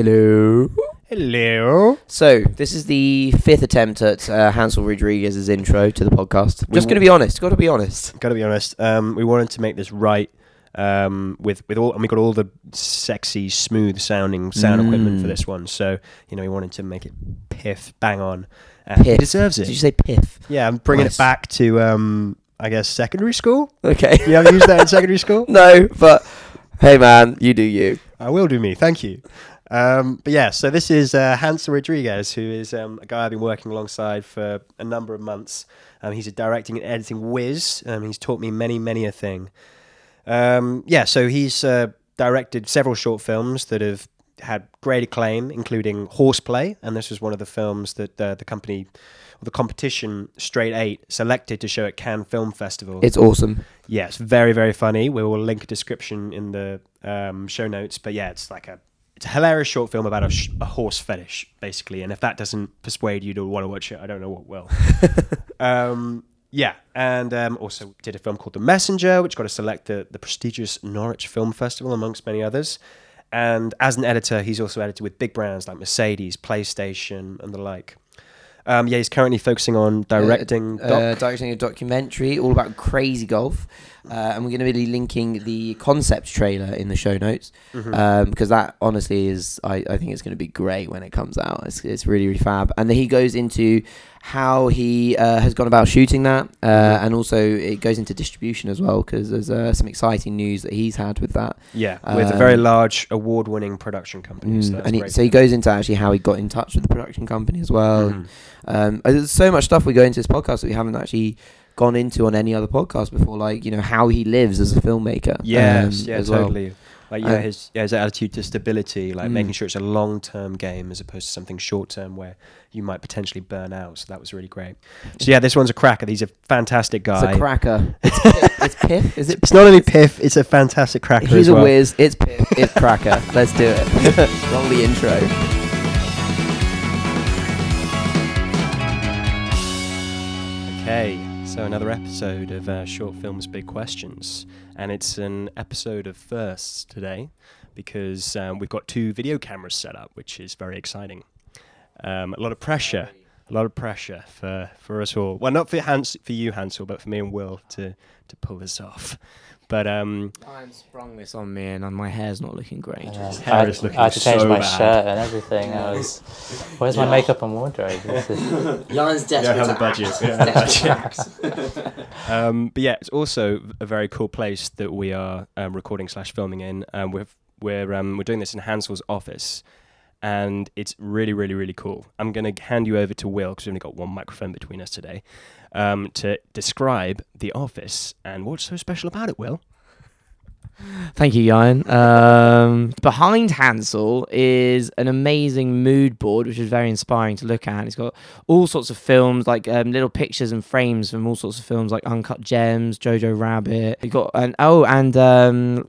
Hello. Hello. So, this is the fifth attempt at uh, Hansel Rodriguez's intro to the podcast. Just going to be honest. Got to be honest. Got to be honest. Um, we wanted to make this right um, with with all, and we got all the sexy, smooth sounding sound equipment for Mm. this one. So you know, we wanted to make it piff, bang on. Uh, Piff. He deserves it. Did you say piff? Yeah, I'm bringing Nice. it back to um, I guess secondary school. Okay. You ever used that in secondary school? no, but hey, man, you do you. I will do me. Thank you. Um, but yeah, so this is uh, Hansel Rodriguez, who is um, a guy I've been working alongside for a number of months. Um, he's a directing and editing whiz. Um, he's taught me many, many a thing. Um, yeah, so he's uh, directed several short films that have had great acclaim, including Horseplay, and this was one of the films that uh, the company, or the competition, Straight Eight, selected to show at Cannes Film Festival. It's awesome. Yeah, it's very very funny. We will link a description in the um, show notes. But yeah, it's like a it's a hilarious short film about a, sh- a horse fetish, basically. And if that doesn't persuade you to want to watch it, I don't know what will. um, yeah, and um, also did a film called The Messenger, which got a select the, the prestigious Norwich Film Festival, amongst many others. And as an editor, he's also edited with big brands like Mercedes, PlayStation, and the like. Um, yeah, he's currently focusing on directing. Uh, doc- uh, directing a documentary all about crazy golf, uh, and we're going to be linking the concept trailer in the show notes Mhm. um, because that honestly is I, I think it's going to be great when it comes out. It's, it's really really fab, and then he goes into how he uh, has gone about shooting that, uh, and also it goes into distribution as well because there's uh, some exciting news that he's had with that. Yeah, with a very Um, large award-winning production company. so Mm, that's and he, so he goes into actually how he got in touch with the production company as well. Mhm. Um, uh, there's so much stuff we go into this podcast that we haven't actually gone into on any other podcast before, like you know how he lives as a filmmaker. Yes, um, yeah, as well. Like yeah, his yeah, his attitude to stability, like Mm. making sure it's a long-term game as opposed to something short-term where you might potentially burn out. So that was really great. So yeah, this one's a cracker. He's a fantastic guy. It's a cracker. It's, piff. it's piff. Is it? It's not only piff; it's a fantastic cracker He's as a well. whiz. It's piff. It's cracker. Let's do it. Roll the intro. Okay, so another episode of uh, Short Films Big Questions. And it's an episode of firsts today because um, we've got two video cameras set up, which is very exciting. Um, a lot of pressure, a lot of pressure for, for us all. Well, not for, Hans, for you, Hansel, but for me and Will to, to pull this off. But um, Ryan sprung this on me, and uh, my hair's not looking great. Yeah. His hair I, had, is looking I had to change so my bad. shirt and everything. I was, where's my makeup and wardrobe? This is- Ryan's we don't the budget. We don't have the budget. um, but yeah, it's also a very cool place that we are um, recording slash filming in. Um, we're we're um, we're doing this in Hansel's office, and it's really really really cool. I'm going to hand you over to Will because we've only got one microphone between us today um, to describe the office and what's so special about it. Will. Thank you, Jan. Um, behind Hansel is an amazing mood board, which is very inspiring to look at. It's got all sorts of films, like um, little pictures and frames from all sorts of films, like Uncut Gems, Jojo Rabbit. You got and oh, and um,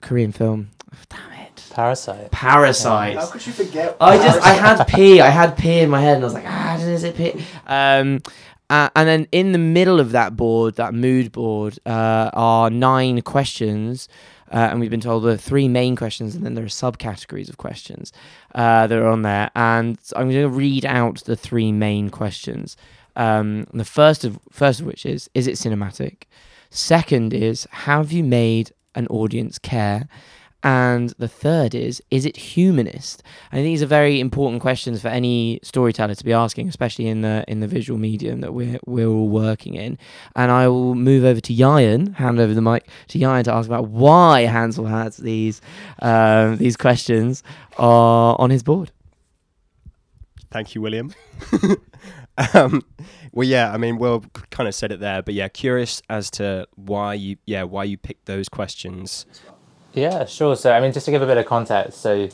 Korean film. Damn it, Parasite. Parasite. How could you forget? I just I had pee. I had pee in my head, and I was like, ah, is it? Um, uh, and then in the middle of that board, that mood board, uh, are nine questions. Uh, and we've been told there are three main questions, and then there are subcategories of questions uh, that are on there. And I'm going to read out the three main questions. Um, the first of first of which is: Is it cinematic? Second is: Have you made an audience care? And the third is, is it humanist? I think these are very important questions for any storyteller to be asking, especially in the in the visual medium that we're we're all working in. And I will move over to Yayan, hand over the mic to Yayan to ask about why Hansel has these um, these questions uh, on his board. Thank you, William. um, well, yeah, I mean, Will kind of said it there, but yeah, curious as to why you, yeah, why you picked those questions. Yeah, sure. So, I mean, just to give a bit of context, so,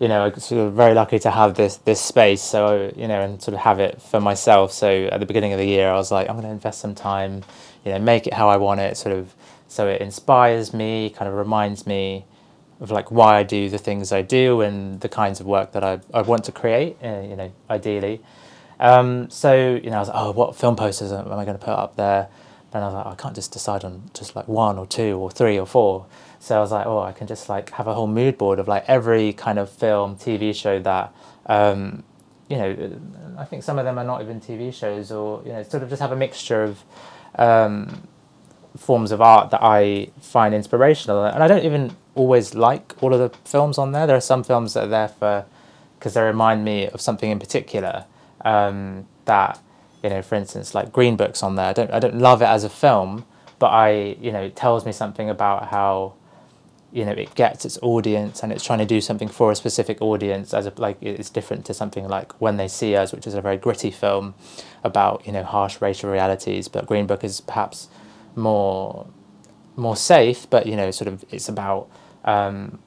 you know, I'm sort of very lucky to have this this space. So, you know, and sort of have it for myself. So, at the beginning of the year, I was like, I'm going to invest some time, you know, make it how I want it. Sort of, so it inspires me, kind of reminds me of like why I do the things I do and the kinds of work that I I want to create. Uh, you know, ideally. Um, so, you know, I was like, oh, what film posters am I going to put up there? And I was like, I can't just decide on just like one or two or three or four. So I was like, oh, I can just like have a whole mood board of like every kind of film, TV show that, um, you know, I think some of them are not even TV shows or, you know, sort of just have a mixture of um, forms of art that I find inspirational. And I don't even always like all of the films on there. There are some films that are there for, because they remind me of something in particular um, that, you know, for instance, like Green Book's on there. I don't, I don't love it as a film, but I, you know, it tells me something about how you know it gets its audience and it's trying to do something for a specific audience as a, like it's different to something like when they see us which is a very gritty film about you know harsh racial realities but green book is perhaps more more safe but you know sort of it's about um,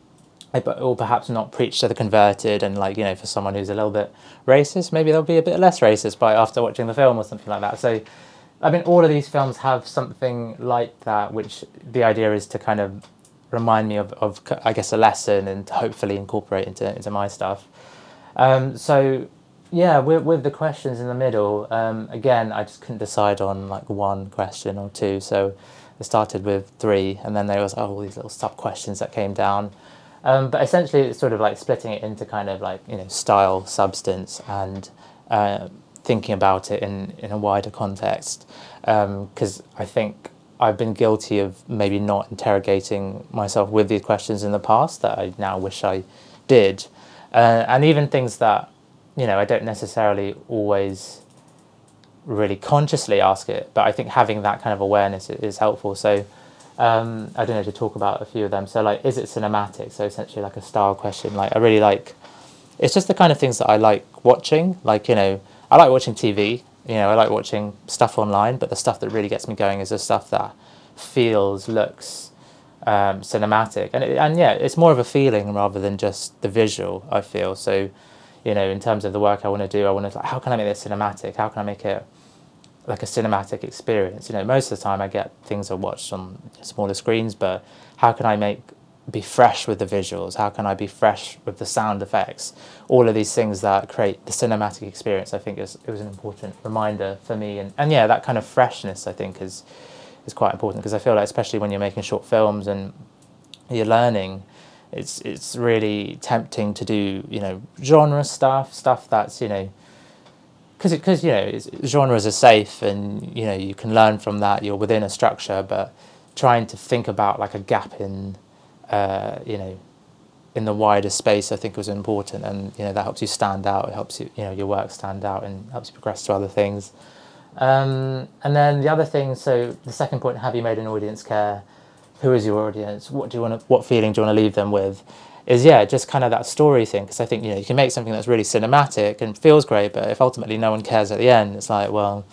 or perhaps not preach to the converted and like you know for someone who's a little bit racist maybe they'll be a bit less racist by after watching the film or something like that. So i mean all of these films have something like that which the idea is to kind of remind me of, of I guess a lesson and hopefully incorporate into into my stuff. Um, so yeah, with with the questions in the middle, um, again I just couldn't decide on like one question or two. So I started with three, and then there was oh, all these little sub questions that came down. Um, but essentially, it's sort of like splitting it into kind of like you know style, substance, and uh, thinking about it in in a wider context. Because um, I think I've been guilty of maybe not interrogating myself with these questions in the past that I now wish I did. Uh, and even things that, you know, I don't necessarily always really consciously ask it, but I think having that kind of awareness is helpful. So, um, I don't know to talk about a few of them. So, like, is it cinematic? So, essentially, like a style question. Like, I really like, it's just the kind of things that I like watching. Like, you know, I like watching TV you know, I like watching stuff online, but the stuff that really gets me going is the stuff that feels, looks um, cinematic, and it, and yeah, it's more of a feeling rather than just the visual. I feel so, you know, in terms of the work I want to do, I want to like, how can I make this cinematic? How can I make it like a cinematic experience? You know, most of the time I get things I watch on smaller screens, but how can I make be fresh with the visuals? How can I be fresh with the sound effects? All of these things that create the cinematic experience, I think, is it was an important reminder for me. And, and yeah, that kind of freshness, I think, is is quite important because I feel like, especially when you're making short films and you're learning, it's it's really tempting to do you know genre stuff, stuff that's you know because because you know genres are safe and you know you can learn from that. You're within a structure, but trying to think about like a gap in uh, you know, in the wider space, I think it was important, and you know that helps you stand out. It helps you, you know, your work stand out and helps you progress to other things. Um, and then the other thing, so the second point: have you made an audience care? Who is your audience? What do you want? To, what feeling do you want to leave them with? Is yeah, just kind of that story thing. Because I think you know you can make something that's really cinematic and feels great, but if ultimately no one cares at the end, it's like well,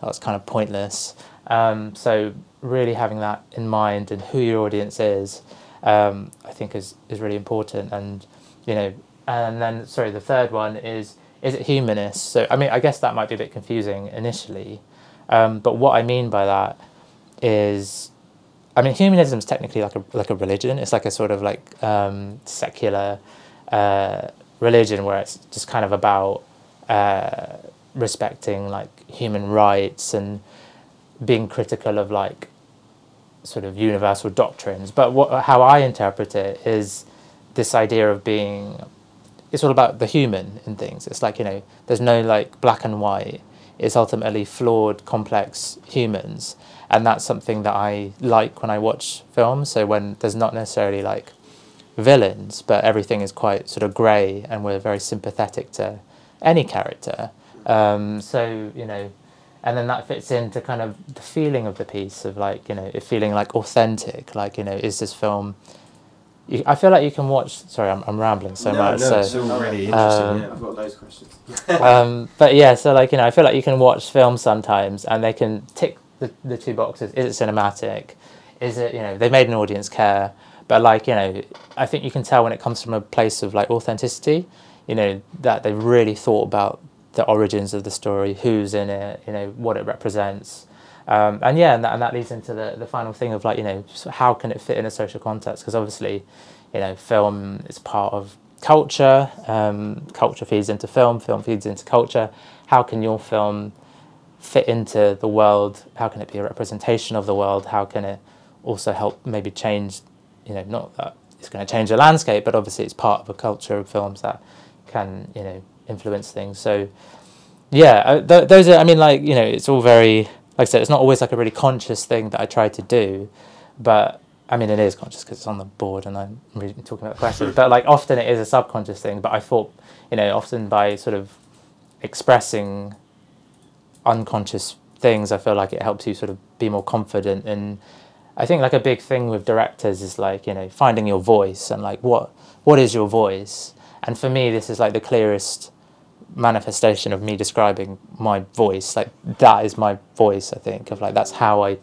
that's kind of pointless. Um, so really having that in mind and who your audience is um, I think is is really important. And you know, and then sorry, the third one is is it humanist? So I mean, I guess that might be a bit confusing initially, um, but what I mean by that is, I mean, humanism is technically like a like a religion. It's like a sort of like um, secular uh, religion where it's just kind of about uh, respecting like human rights and being critical of like sort of universal doctrines. But what, how I interpret it is this idea of being, it's all about the human in things. It's like, you know, there's no like black and white. It's ultimately flawed, complex humans. And that's something that I like when I watch films. So when there's not necessarily like villains, but everything is quite sort of grey and we're very sympathetic to any character. Um, so, you know, and then that fits into kind of the feeling of the piece of like you know it feeling like authentic like you know is this film you, I feel like you can watch sorry I'm, I'm rambling so no, much no, so it's really interesting. um, yeah, I've got those questions. um, but yeah so like you know I feel like you can watch films sometimes and they can tick the, the two boxes. Is it cinematic? Is it you know they made an audience care. But like you know I think you can tell when it comes from a place of like authenticity you know that they really thought about the origins of the story, who's in it, you know, what it represents. Um, and yeah, and that, and that leads into the, the final thing of like, you know, how can it fit in a social context? Because obviously, you know, film is part of culture, um, culture feeds into film, film feeds into culture. How can your film fit into the world? How can it be a representation of the world? How can it also help maybe change you know, not that it's going to change the landscape, but obviously it's part of a culture of films that can, you know, influence things. So, yeah, th- those are. I mean, like you know, it's all very. Like I said, it's not always like a really conscious thing that I try to do, but I mean, it is conscious because it's on the board and I'm really talking about the questions. but like often it is a subconscious thing. But I thought, you know, often by sort of expressing unconscious things, I feel like it helps you sort of be more confident. And I think like a big thing with directors is like you know finding your voice and like what what is your voice. And for me, this is like the clearest manifestation of me describing my voice. Like that is my voice. I think of like that's how I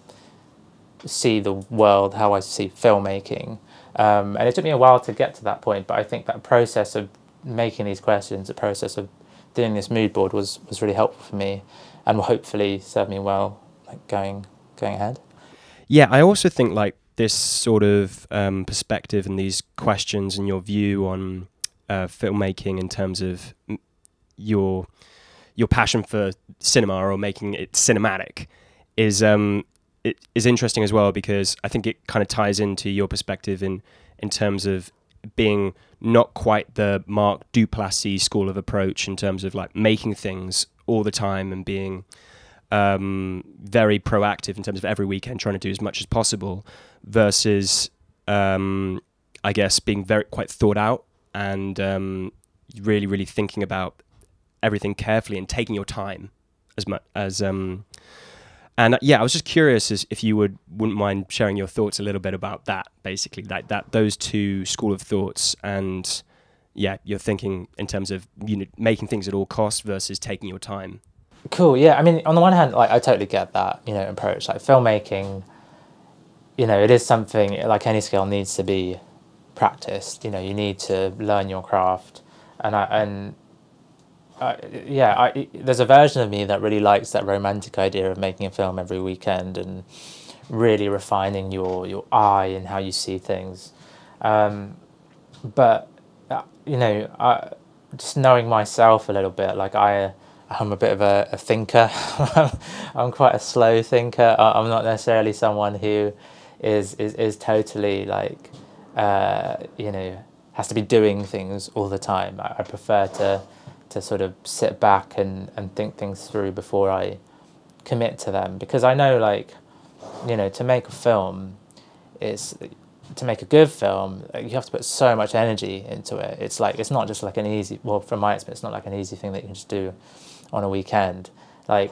see the world, how I see filmmaking. Um, and it took me a while to get to that point, but I think that process of making these questions, the process of doing this mood board was, was really helpful for me and will hopefully serve me well like going going ahead. Yeah, I also think like this sort of um, perspective and these questions and your view on uh, filmmaking in terms of your your passion for cinema or making it cinematic is um, it is interesting as well because I think it kind of ties into your perspective in in terms of being not quite the Mark Duplassy school of approach in terms of like making things all the time and being um, very proactive in terms of every weekend trying to do as much as possible versus um, I guess being very quite thought out and um, really really thinking about everything carefully and taking your time as much as um, and uh, yeah, I was just curious as if you would wouldn't mind sharing your thoughts a little bit about that, basically, like that those two school of thoughts, and yeah, you're thinking in terms of you know making things at all costs versus taking your time. Cool. Yeah. I mean, on the one hand, like I totally get that you know approach. Like filmmaking, you know, it is something like any skill needs to be practiced. You know, you need to learn your craft, and I and uh, yeah, I, there's a version of me that really likes that romantic idea of making a film every weekend and really refining your, your eye and how you see things. Um, but, uh, you know, I, just knowing myself a little bit, like I, I'm a bit of a, a thinker. I'm quite a slow thinker. I'm not necessarily someone who is, is, is totally like, uh, you know, has to be doing things all the time. I, I prefer to to sort of sit back and, and think things through before I commit to them. Because I know like you know to make a film is to make a good film you have to put so much energy into it. It's like it's not just like an easy well from my experience it's not like an easy thing that you can just do on a weekend. Like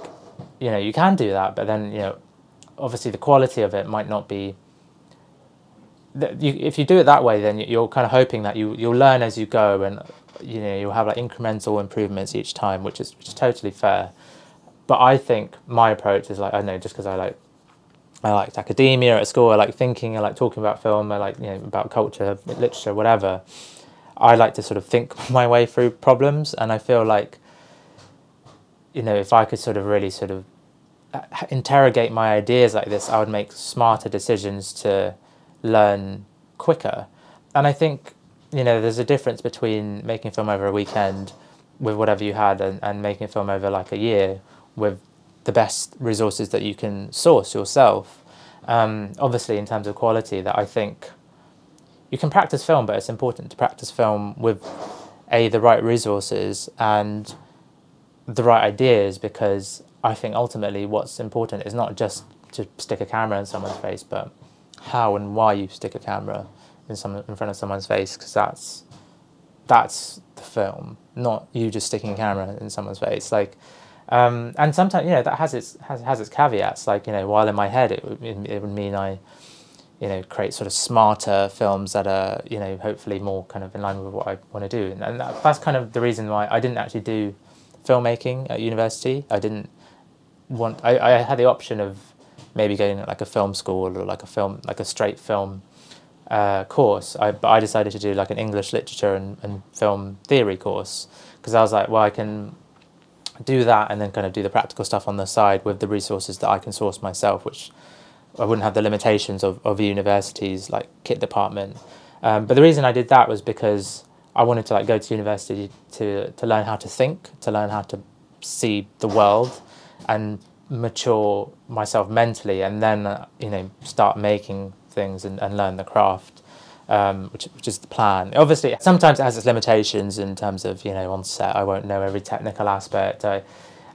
you know you can do that but then you know obviously the quality of it might not be you, if you do it that way then you're kind of hoping that you you'll learn as you go and you know you'll have like incremental improvements each time, which is which is totally fair. But I think my approach is like I know just because I like I liked academia at school. I like thinking. I like talking about film. I like you know about culture, literature, whatever. I like to sort of think my way through problems, and I feel like you know if I could sort of really sort of uh, interrogate my ideas like this, I would make smarter decisions to learn quicker. And I think you know, there's a difference between making a film over a weekend with whatever you had and, and making a film over like a year with the best resources that you can source yourself. Um, obviously, in terms of quality, that I think you can practice film, but it's important to practice film with a the right resources and the right ideas because I think ultimately what's important is not just to stick a camera in someone's face, but how and why you stick a camera in some in front of someone's face because that's that's the film, not you just sticking a camera in someone's face. Like, um, and sometimes you know that has its has, has its caveats. Like you know, while in my head it would it would mean I, you know, create sort of smarter films that are you know hopefully more kind of in line with what I want to do. And that, that's kind of the reason why I didn't actually do filmmaking at university. I didn't want. I, I had the option of maybe going like a film school or like a film like a straight film uh, course, I, I decided to do like an English literature and, and film theory course because I was like, well, I can do that and then kind of do the practical stuff on the side with the resources that I can source myself, which I wouldn't have the limitations of, of universities like kit department. Um, but the reason I did that was because I wanted to like go to university to, to learn how to think, to learn how to see the world and mature myself mentally and then, uh, you know, start making things and, and learn the craft. um, which, which is the plan. Obviously, sometimes it has its limitations in terms of you know on set. I won't know every technical aspect. I,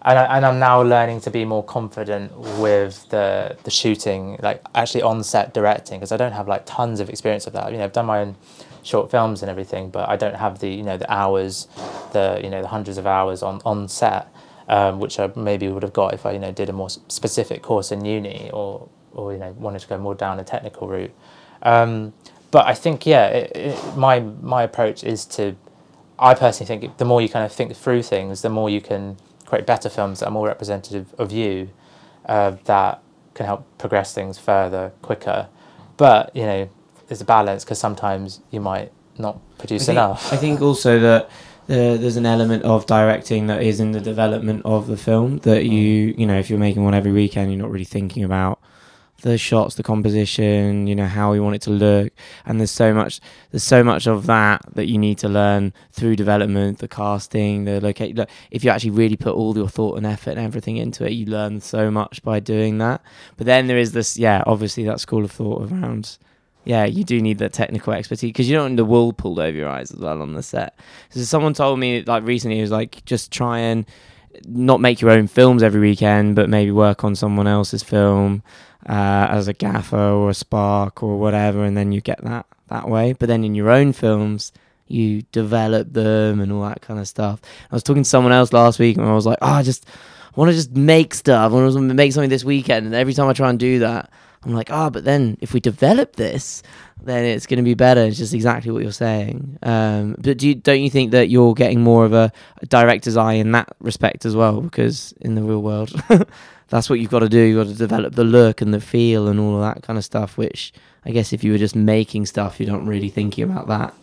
and, I, and I'm now learning to be more confident with the the shooting, like actually on set directing, because I don't have like tons of experience of that. You know, I've done my own short films and everything, but I don't have the you know the hours, the you know the hundreds of hours on on set, um, which I maybe would have got if I you know did a more specific course in uni or or you know wanted to go more down a technical route. Um, but I think yeah, it, it, my my approach is to, I personally think the more you kind of think through things, the more you can create better films that are more representative of you, uh, that can help progress things further quicker. But you know, there's a balance because sometimes you might not produce I think, enough. I think also that uh, there's an element of directing that is in the development of the film that you you know if you're making one every weekend you're not really thinking about the shots the composition you know how we want it to look. And there's so much there's so much of that that you need to learn through development the casting the location look, if you actually really put all your thought and effort and everything into it you learn so much by doing that. But then there is this yeah obviously that school of thought around yeah, you do need that technical expertise because you don't want the wool pulled over your eyes as well on the set. So someone told me like recently, it was like just try and not make your own films every weekend, but maybe work on someone else's film uh, as a gaffer or a spark or whatever, and then you get that that way. But then in your own films, you develop them and all that kind of stuff. I was talking to someone else last week, and I was like, oh, I just want to just make stuff. I want to make something this weekend, and every time I try and do that. I'm like, ah, oh, but then if we develop this, then it's going to be better. It's just exactly what you're saying. Um, but do you, don't you think that you're getting more of a, director's eye in that respect as well? Because in the real world, that's what you've got to do. You've got to develop the look and the feel and all of that kind of stuff. Which I guess if you were just making stuff, you're not really thinking about that.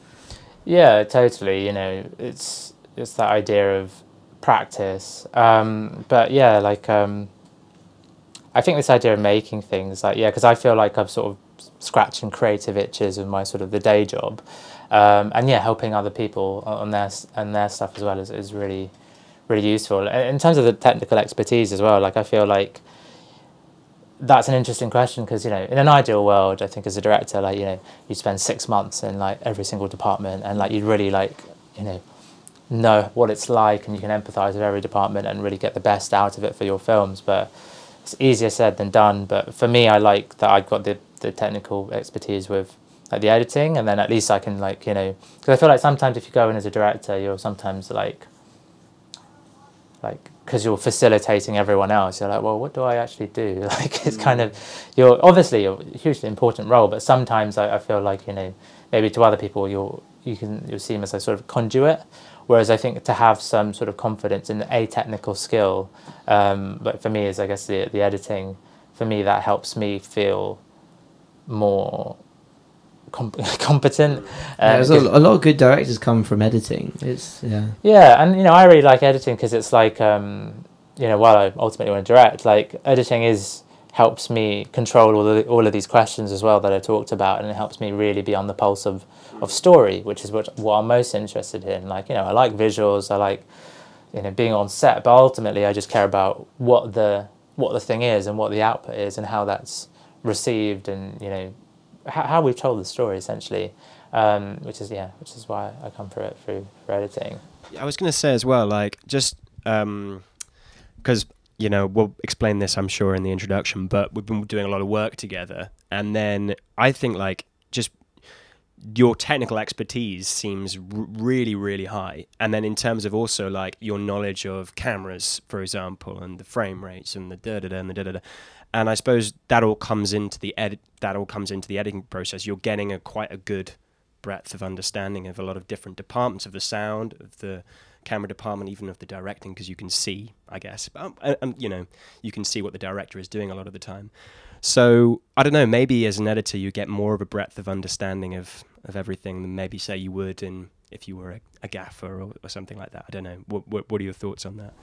Yeah, totally. You know, it's it's that idea of practice. Um, but yeah, like. Um, I think this idea of making things like yeah, because I feel like I'm sort of scratching creative itches with my sort of the day job, um, and yeah, helping other people on their and their stuff as well is, is really really useful. In terms of the technical expertise as well, like I feel like that's an interesting question because you know in an ideal world, I think as a director, like you know you spend six months in like every single department and like you'd really like you know know what it's like and you can empathize with every department and really get the best out of it for your films, but it's easier said than done. But for me, I like that i've got the, the technical expertise with like the editing, and then at least I can like you know because I feel like sometimes if you go in as a director, you're sometimes like like because you're facilitating everyone else you're like well what do i actually do? Like it's kind of you're obviously a hugely important role but sometimes I, I feel like you know maybe to other people you're you can you see them as a sort of conduit. Whereas I think to have some sort of confidence in a technical skill, um, but for me is I guess the the editing, for me that helps me feel more com- competent. Yeah, there's a, lot of good directors come from editing. It's yeah. Yeah, and you know I really like editing because it's like um, you know while I ultimately want to direct, like editing is helps me control all of, all of these questions as well that I talked about, and it helps me really be on the pulse of, of story, which is what, what I'm most interested in. Like, you know, I like visuals, I like, you know, being on set, but ultimately I just care about what the what the thing is and what the output is and how that's received and you know how, we've told the story essentially, um, which is yeah, which is why I come for it through for editing. I was going to say as well, like just because. Um, you know, we'll explain this, I'm sure, in the introduction, but we've been doing a lot of work together. And then I think, like, just your technical expertise seems r- really, really high. And then in terms of also, like, your knowledge of cameras, for example, and the frame rates and the da da da and the da da da. And I suppose that all comes into the edit. That all comes into the editing process. You're getting a quite a good breadth of understanding of a lot of different departments of the sound, of the camera department, even of the directing, because you can see, I guess, um, um, you know, you can see what the director is doing a lot of the time. So I don't know. Maybe as an editor, you get more of a breadth of understanding of of everything than maybe say you would in if you were a, a gaffer or, or, something like that. I don't know. What, what, what are your thoughts on that?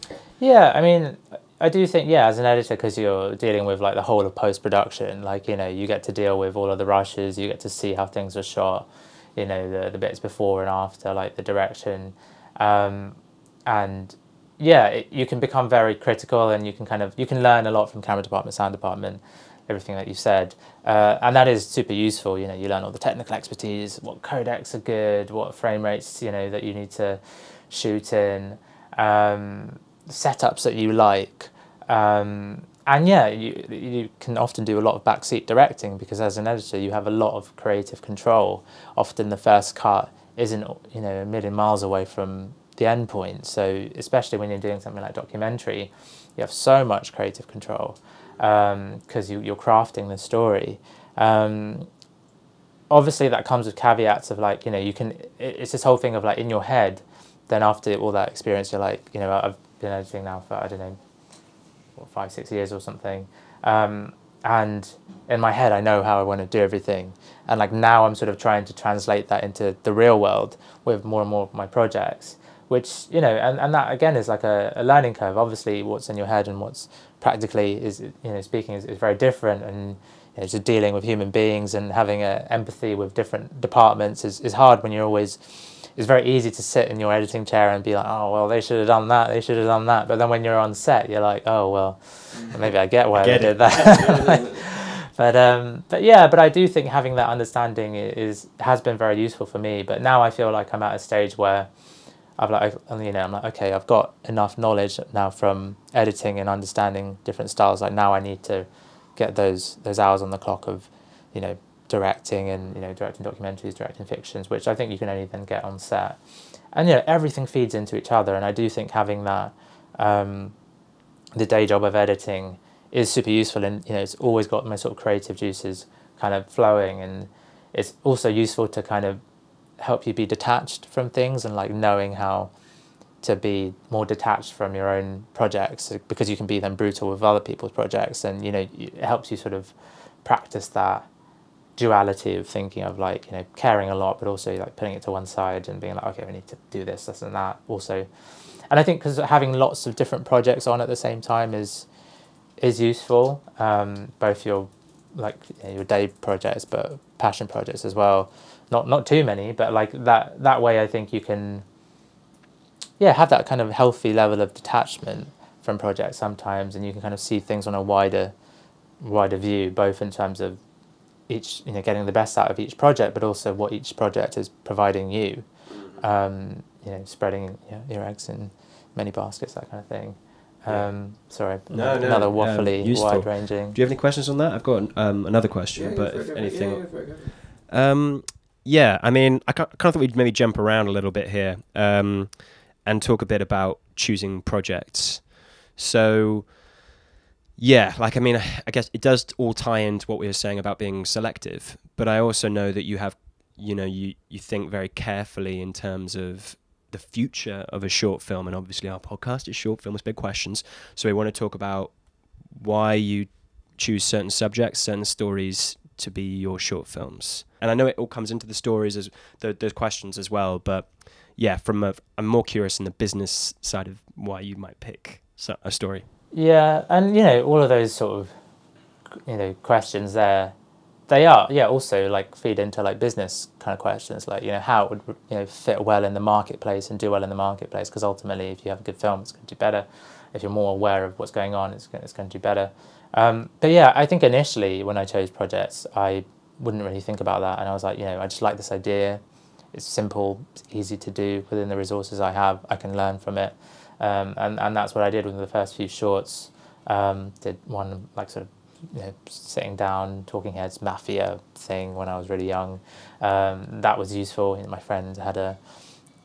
Yeah, I mean, I do think yeah, as an editor, because you're dealing with like the whole of post production, like you know, you get to deal with all of the rushes. You get to see how things are shot. You know, the the bits before and after, like the direction um, and yeah, it, you can become very critical, and you can kind of you can learn a lot from camera department, sound department. everything that you said, uh, and that is super useful. You know, you learn all the technical expertise, what codecs are good, what frame rates you know that you need to shoot in, um, setups that you like. Um, and yeah, you you can often do a lot of backseat directing because as an editor, you have a lot of creative control. Often the first cut isn't you know a million miles away from the end point. So especially when you're doing something like documentary, you have so much creative control because um, you, you're crafting the story. Um, obviously, that comes with caveats of like you know you can. It's this whole thing of like in your head. Then after all that experience, you're like you know I've been editing now for I don't know what, five, six years or something. Um, and in my head, I know how I want to do everything. And like now, I'm sort of trying to translate that into the real world with more and more of my projects. Which you know, and, and that again is like a, a learning curve. Obviously, what's in your head and what's practically is you know speaking is, is very different. And just dealing with human beings and having a empathy with different departments is, is hard when you're always it's very easy to sit in your editing chair and be like, oh well, they should have done that, they should have done that. But then when you're on set, you're like, oh well, maybe I get why I they did that. but um, but yeah, but I do think having that understanding is has been very useful for me. But now I feel like I'm at a stage where I've like you know I'm like okay, I've got enough knowledge now from editing and understanding different styles. Like now I need to get those those hours on the clock of you know directing and you know directing documentaries, directing fictions, which I think you can only then get on set. And you know everything feeds into each other, and I do think having that um, the day job of editing is super useful, and you know it's always got my sort of creative juices kind of flowing, and it's also useful to kind of help you be detached from things and like knowing how to be more detached from your own projects because you can be then brutal with other people's projects and you know it helps you sort of practice that duality of thinking of like you know caring a lot but also like putting it to one side and being like okay we need to do this this and that also. And i think because having lots of different projects on at the same time is is useful um, both your like you know, your day projects but passion projects as well. Not not too many but like that that way i think you can yeah have that kind of healthy level of detachment from projects sometimes and you can kind of see things on a wider wider view both in terms of each you know getting the best out of each project, but also what each project is providing you. Um, you know, spreading you know, your eggs in many baskets, that kind of thing. Um, sorry, no, another no, waffly, um, wide ranging. Do you have any questions on that? I've got um, another question, yeah, but if anything, yeah, um, yeah, I mean, I kind of thought we'd maybe jump around a little bit here um, and talk a bit about choosing projects. So, yeah, like I mean, I guess it does all tie into what we were saying about being selective, but I also know that you have, you know, you you think very carefully in terms of the future of a short film, and obviously our podcast is short films, big questions. So we want to talk about why you choose certain subjects, certain stories to be your short films. And I know it all comes into the stories as the, the questions as well, but yeah, from a, I'm more curious in the business side of why you might pick a story. Yeah, and you know all of those sort of you know questions there, they are yeah also like feed into like business kind of questions like you know how it would you know fit well in the marketplace and do well in the marketplace because ultimately if you have a good film it's going to do better, if you're more aware of what's going on it's going, it's going to do better. Um, but yeah, I think initially when I chose projects I wouldn't really think about that and I was like you know I just like this idea, it's simple, it's easy to do within the resources I have, I can learn from it. Um, and, and that's what I did with the first few shorts. Um, did one like sort of you know, sitting down, talking heads, mafia thing when I was really young. Um, that was useful. My friend had a,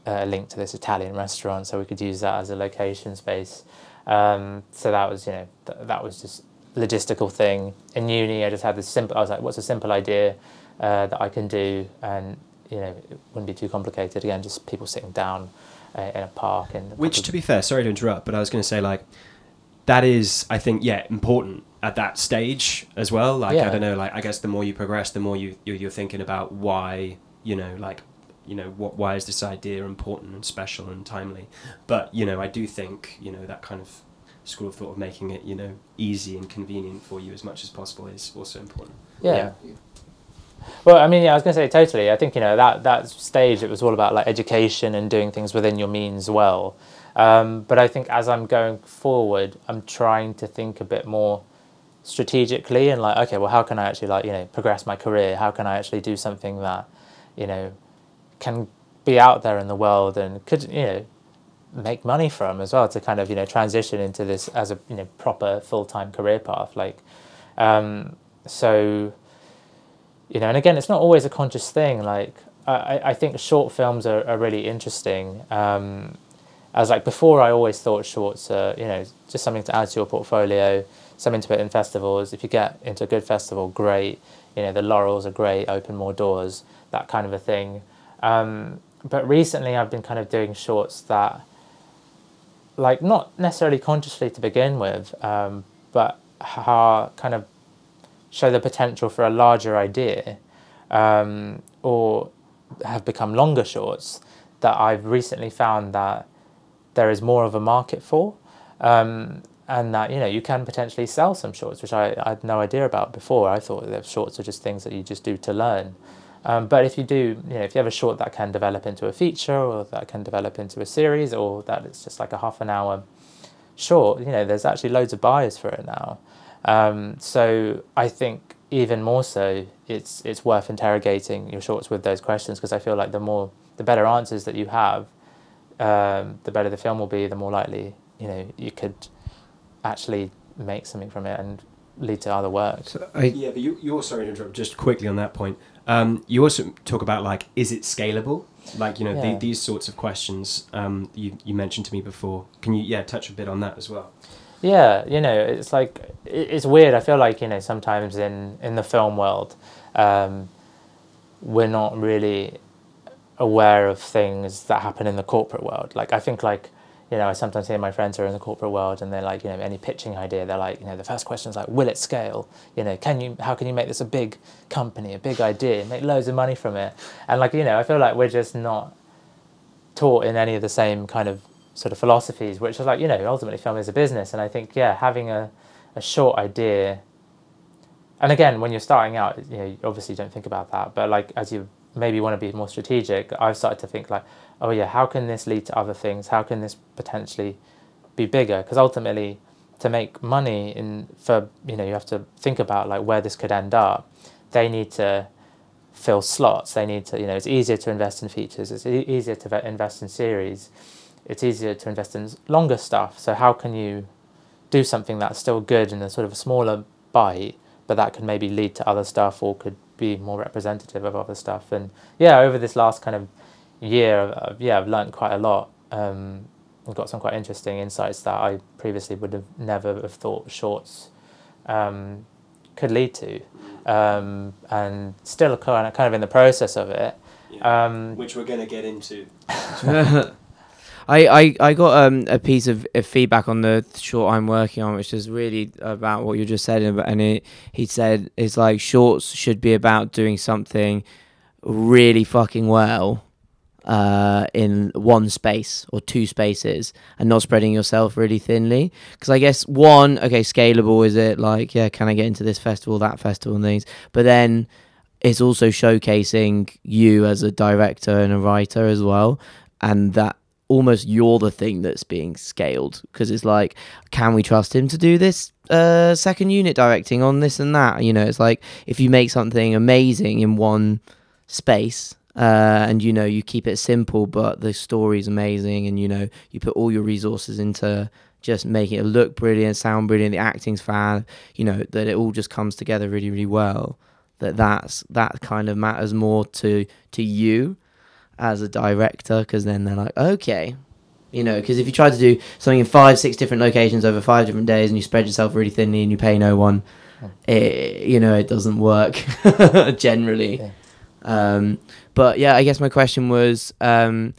a link to this Italian restaurant, so we could use that as a location space. Um, so that was, you know, th- that was just logistical thing. In uni, I just had this simple. I was like, what's a simple idea uh, that I can do, and you know, it wouldn't be too complicated. Again, just people sitting down uh, in a park. And which, to be fair, sorry to interrupt, but I was going to say like that is, I think, yeah, important at that stage as well. Like yeah. I don't know, like I guess the more you progress, the more you you're thinking about why you know like you know what why is this idea important and special and timely but you know i do think you know that kind of school of thought of making it you know easy and convenient for you as much as possible is also important yeah, yeah. Well, I mean, yeah, I was going to say totally. I think you know that that stage it was all about like education and doing things within your means well. Um, but I think as I'm going forward, I'm trying to think a bit more strategically and like okay well how can i actually like you know progress my career how can i actually do something that you know can be out there in the world and could you know make money from as well to kind of you know transition into this as a you know proper full-time career path like um, so you know and again it's not always a conscious thing like i, I think short films are, are really interesting. Um, as like before i always thought shorts are you know just something to add to your portfolio something to put in festivals. If you get into a good festival great. You know the laurels are great open more doors that kind of a thing. Um, but recently i've been kind of doing shorts that like not necessarily consciously to begin with, um, but how kind of show the potential for a larger idea, um, or have become longer shorts that I've recently found that there is more of a market for, um, and that you know you can potentially sell some shorts, which I, I had no idea about before. I thought that shorts are just things that you just do to learn. Um, but if you do, you know, if you have a short that can develop into a feature or that can develop into a series or that it's just like a half an hour short, you know, there's actually loads of buyers for it now. Um, so I think even more so, it's it's worth interrogating your shorts with those questions because I feel like the more the better answers that you have, um, the better the film will be. The more likely you know you could actually make something from it and lead to other work. So I, yeah, but you, you also interrupt just quickly on that point. Um, you also talk about like, is it scalable? Like you know yeah. the, these sorts of questions um, you you mentioned to me before. Can you yeah touch a bit on that as well? Yeah, you know it's like it's weird. I feel like you know sometimes in in the film world, um, we're not really aware of things that happen in the corporate world. Like I think like you know, I sometimes hear my friends who are in the corporate world and they're like, you know, any pitching idea, they're like, you know, the first question is like, will it scale? You know, can you, how can you make this a big company, a big idea, make loads of money from it? And like, you know, I feel like we're just not taught in any of the same kind of sort of philosophies, which is like, you know, ultimately film is a business. And I think, yeah, having a, a short idea, and again, when you're starting out, you know, you obviously don't think about that, but like as you maybe want to be more strategic, I've started to think like, oh yeah, how can this lead to other things? How can this potentially be bigger? Because ultimately, to make money in for you know you have to think about like where this could end up. They need to fill slots. They need to you know it's easier to invest in features. It's e- easier to invest in series. It's easier to invest in longer stuff. So how can you do something that's still good in a sort of a smaller bite, but that could maybe lead to other stuff or could be more representative of other stuff. And yeah, over this last kind of year, uh, yeah, I've learned quite a lot. Um, I've got some quite interesting insights that I previously would have never have thought shorts um, could lead to, um, and still kind of, kind of in the process of it. Yeah. Um, Which we're going to get into. I, I, I got um, a piece of, of, feedback on the short I'm working on, which is really about what you just said. And it, he said it's like shorts should be about doing something really fucking well uh, in one space or two spaces and not spreading yourself really thinly. Because I guess one, okay, scalable is it like, yeah, can I get into this festival, that festival, and things? But then it's also showcasing you as a director and a writer as well, and that almost you're the thing that's being scaled because it's like can we trust him to do this uh second unit directing on this and that? You know it's like if you make something amazing in one space uh, and you know you keep it simple but the story's amazing and you know you put all your resources into just making it look brilliant sound brilliant the acting's fan you know that it all just comes together really really well that that's that kind of matters more to to you as a director because then they're like okay you know because if you try to do something in five six different locations over five different days and you spread yourself really thinly and you pay no one it, you know it doesn't work generally yeah. um, but yeah, I guess my question was, um,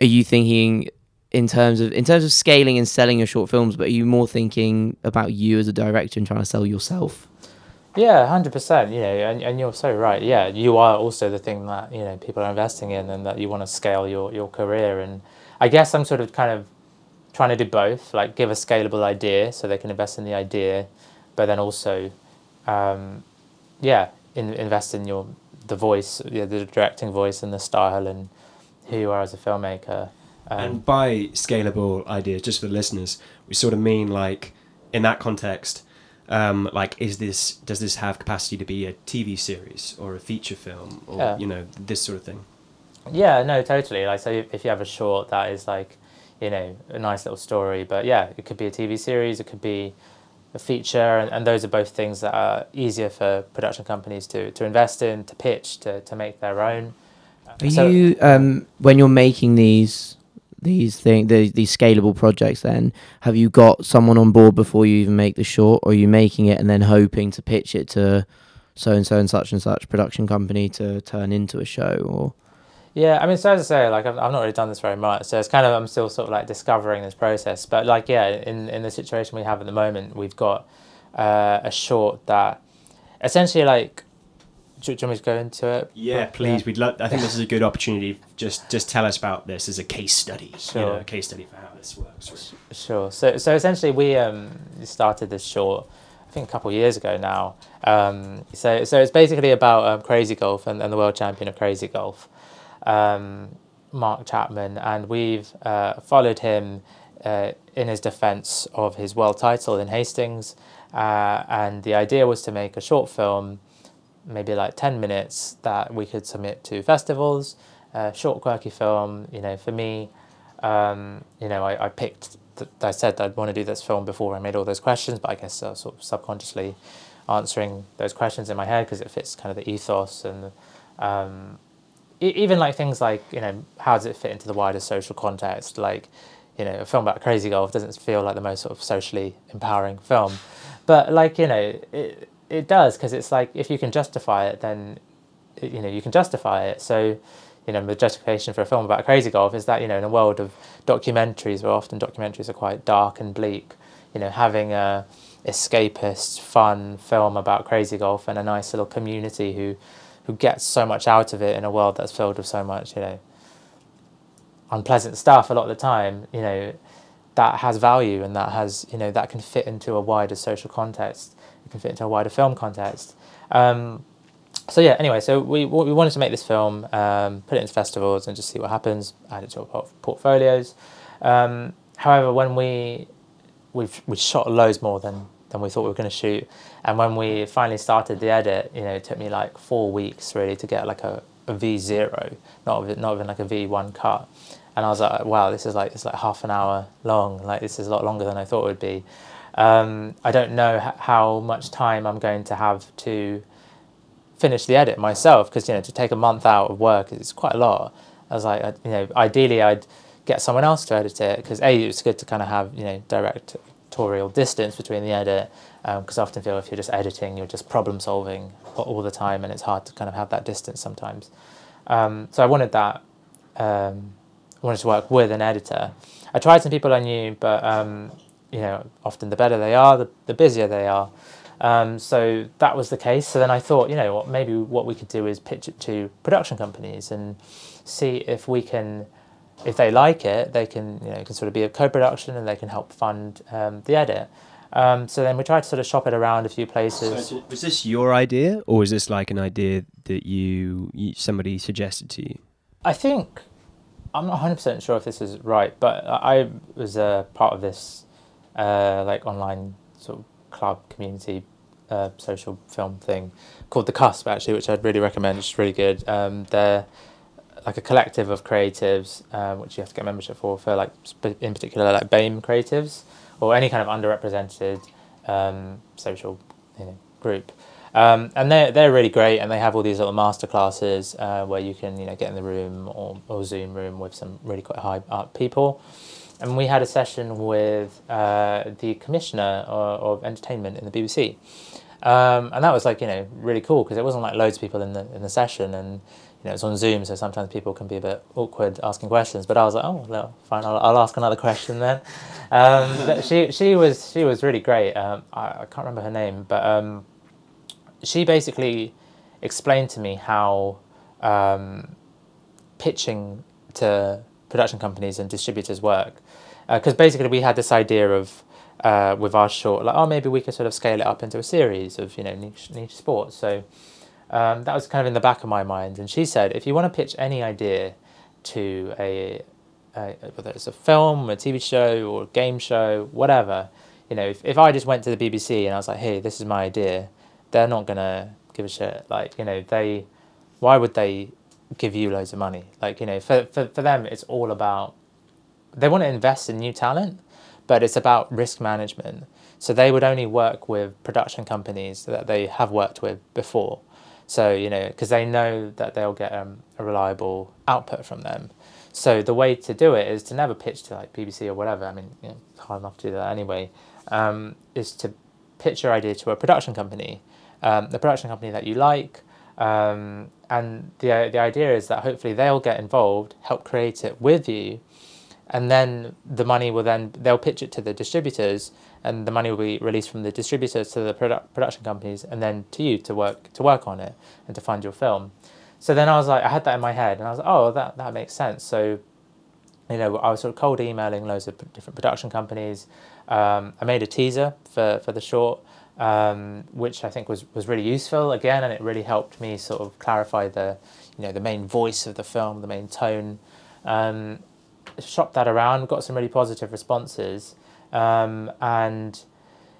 are you thinking in terms of in terms of scaling and selling your short films, but are you more thinking about you as a director and trying to sell yourself? Yeah, hundred percent. You know, and, and you're so right. Yeah, you are also the thing that you know people are investing in, and that you want to scale your your career. And I guess I'm sort of kind of trying to do both, like give a scalable idea so they can invest in the idea, but then also, um, yeah, in, invest in your the voice, yeah, the directing voice and the style and who you are as a filmmaker. Um, and by scalable ideas, just for the listeners, we sort of mean like in that context, um, like is this does this have capacity to be a TV series or a feature film or Yeah. you know this sort of thing? Yeah, no, totally. Like, so if if you have a short that is like, you know, a nice little story, but yeah, it could be a TV series, it could be a feature, and, and those are both things that are easier for production companies to, to invest in, to pitch, to, to make their own. Are So- you um when you're making these these thing the, these scalable projects then have you got someone on board before you even make the short or are you making it and then hoping to pitch it to so and so and such and such production company to turn into a show or Yeah, I mean, so as I say, like I've, I've not really done this very much, so it's kind of I'm still sort of like discovering this process. But like, yeah, in in the situation we have at the moment, we've got uh, a short that essentially like. Do, you want me to go into it? Yeah, please. We'd love. I think this is a good opportunity. Just just tell us about this as a case study. You know, a case study for how this works. Sure. So so essentially, we um started this short, I think a couple of years ago now. Um, so so it's basically about um, Crazy Golf and, and the world champion of Crazy Golf, um, Mark Chapman, and we've uh, followed him uh, in his defence of his world title in Hastings, uh, and the idea was to make a short film, maybe like ten minutes that we could submit to festivals. Uh, short quirky film. You know, for me, um, you know, I, I picked. Th- I said I'd want to do this film before I made all those questions, but I guess I was sort of subconsciously answering those questions in my head because it fits kind of the ethos and um, even like things like you know how does it fit into the wider social context like you know a film about crazy golf doesn't feel like the most sort of socially empowering film but like you know it does because it's like if you can justify it then you know you can justify it. So you know the justification for a film about crazy golf is that you know in a world of documentaries where often documentaries are quite dark and bleak you know having a escapist fun film about crazy golf and a nice little community who who gets so much out of it in a world that's filled with so much you know unpleasant stuff a lot of the time you know that has value and that has you know that can fit into a wider social context can fit into a wider film context um, so yeah anyway so we we wanted to make this film um, put it into festivals and just see what happens add it to our portfolios um, however when we we've we shot loads more than than we thought we were going to shoot and when we finally started the edit you know it took me like four weeks really to get like a, a v0 not even- not even like a v1 cut and I was like, wow, this is like it's like half an hour long. Like this is a lot longer than I thought it would be. Um, I don't know h- how much time I'm going to have to finish the edit myself because you know to take a month out of work is quite a lot. I was like, I, you know, ideally I'd get someone else to edit it because a it's good to kind of have you know directorial distance between the edit because I often feel if you're just editing you're just problem solving all, all the time and it's hard to kind of have that distance sometimes. Um, so I wanted that. Um, I wanted to work with an editor. I tried some people I knew, but um, you know, often the better they are, the, the busier they are. Um, so that was the case. So then I thought, you know what, maybe what we could do is pitch it to production companies and see if we can, if they like it, they can, you know, it can sort of be a co-production and they can help fund um, the edit. Um, so then we tried to sort of shop it around a few places. So, was this your idea, or was this like an idea that you, you somebody suggested to you? I think I'm not 100% sure if this is right, but I was a part of this uh, like online sort of club community uh, social film thing called The Cusp actually, which I'd really recommend. It's really good. Um, they're like a collective of creatives, um, which you have to get membership for, for like in particular like BAME creatives or any kind of underrepresented um, social you know, group. Um, and they're, they're really great and they have all these little master classes uh, where you can you know get in the room or, or zoom room with some really quite high up people and we had a session with uh, the commissioner of, of entertainment in the BBC um, and that was like you know really cool because it wasn't like loads of people in the in the session and you know it's on Zoom so sometimes people can be a bit awkward asking questions. But I was like oh no fine I'll, I'll ask another question then. Um, she she was she was really great. Um, I, I can't remember her name but um, she basically explained to me how um, pitching to production companies and distributors work. Because basically, we had this idea of uh, with our short, like, oh, maybe we could sort of scale it up into a series of you know niche, niche sports. So um, that was kind of in the back of my mind. And she said, if you want to pitch any idea to a, a whether it's a film, a TV show, or a game show, whatever, you know, if, if I just went to the BBC and I was like, hey, this is my idea, they're not gonna give a shit. Like, you know, they, why would they give you loads of money? Like, you know, for, for, for them, it's all about, they want to invest in new talent, but it's about risk management. So they would only work with production companies that they have worked with before. So, you know, because they know that they'll get um, a reliable output from them. So the way to do it is to never pitch to like BBC or whatever. I mean, you know, hard enough to do that anyway. Um, is to pitch your idea to a production company, um, the production company that you like, um, and the the idea is that hopefully they'll get involved, help create it with you, and then the money will then they'll pitch it to the distributors, and the money will be released from the distributors to the produ- production companies, and then to you to work to work on it and to fund your film. So then I was like, I had that in my head, and I was like, oh, that that makes sense. So, you know, I was sort of cold emailing loads of different production companies. Um, I made a teaser for for the short, um, which I think was was really useful again, and it really helped me sort of clarify the, you know, the main voice of the film, the main tone. Um, shopped that around, got some really positive responses, um, and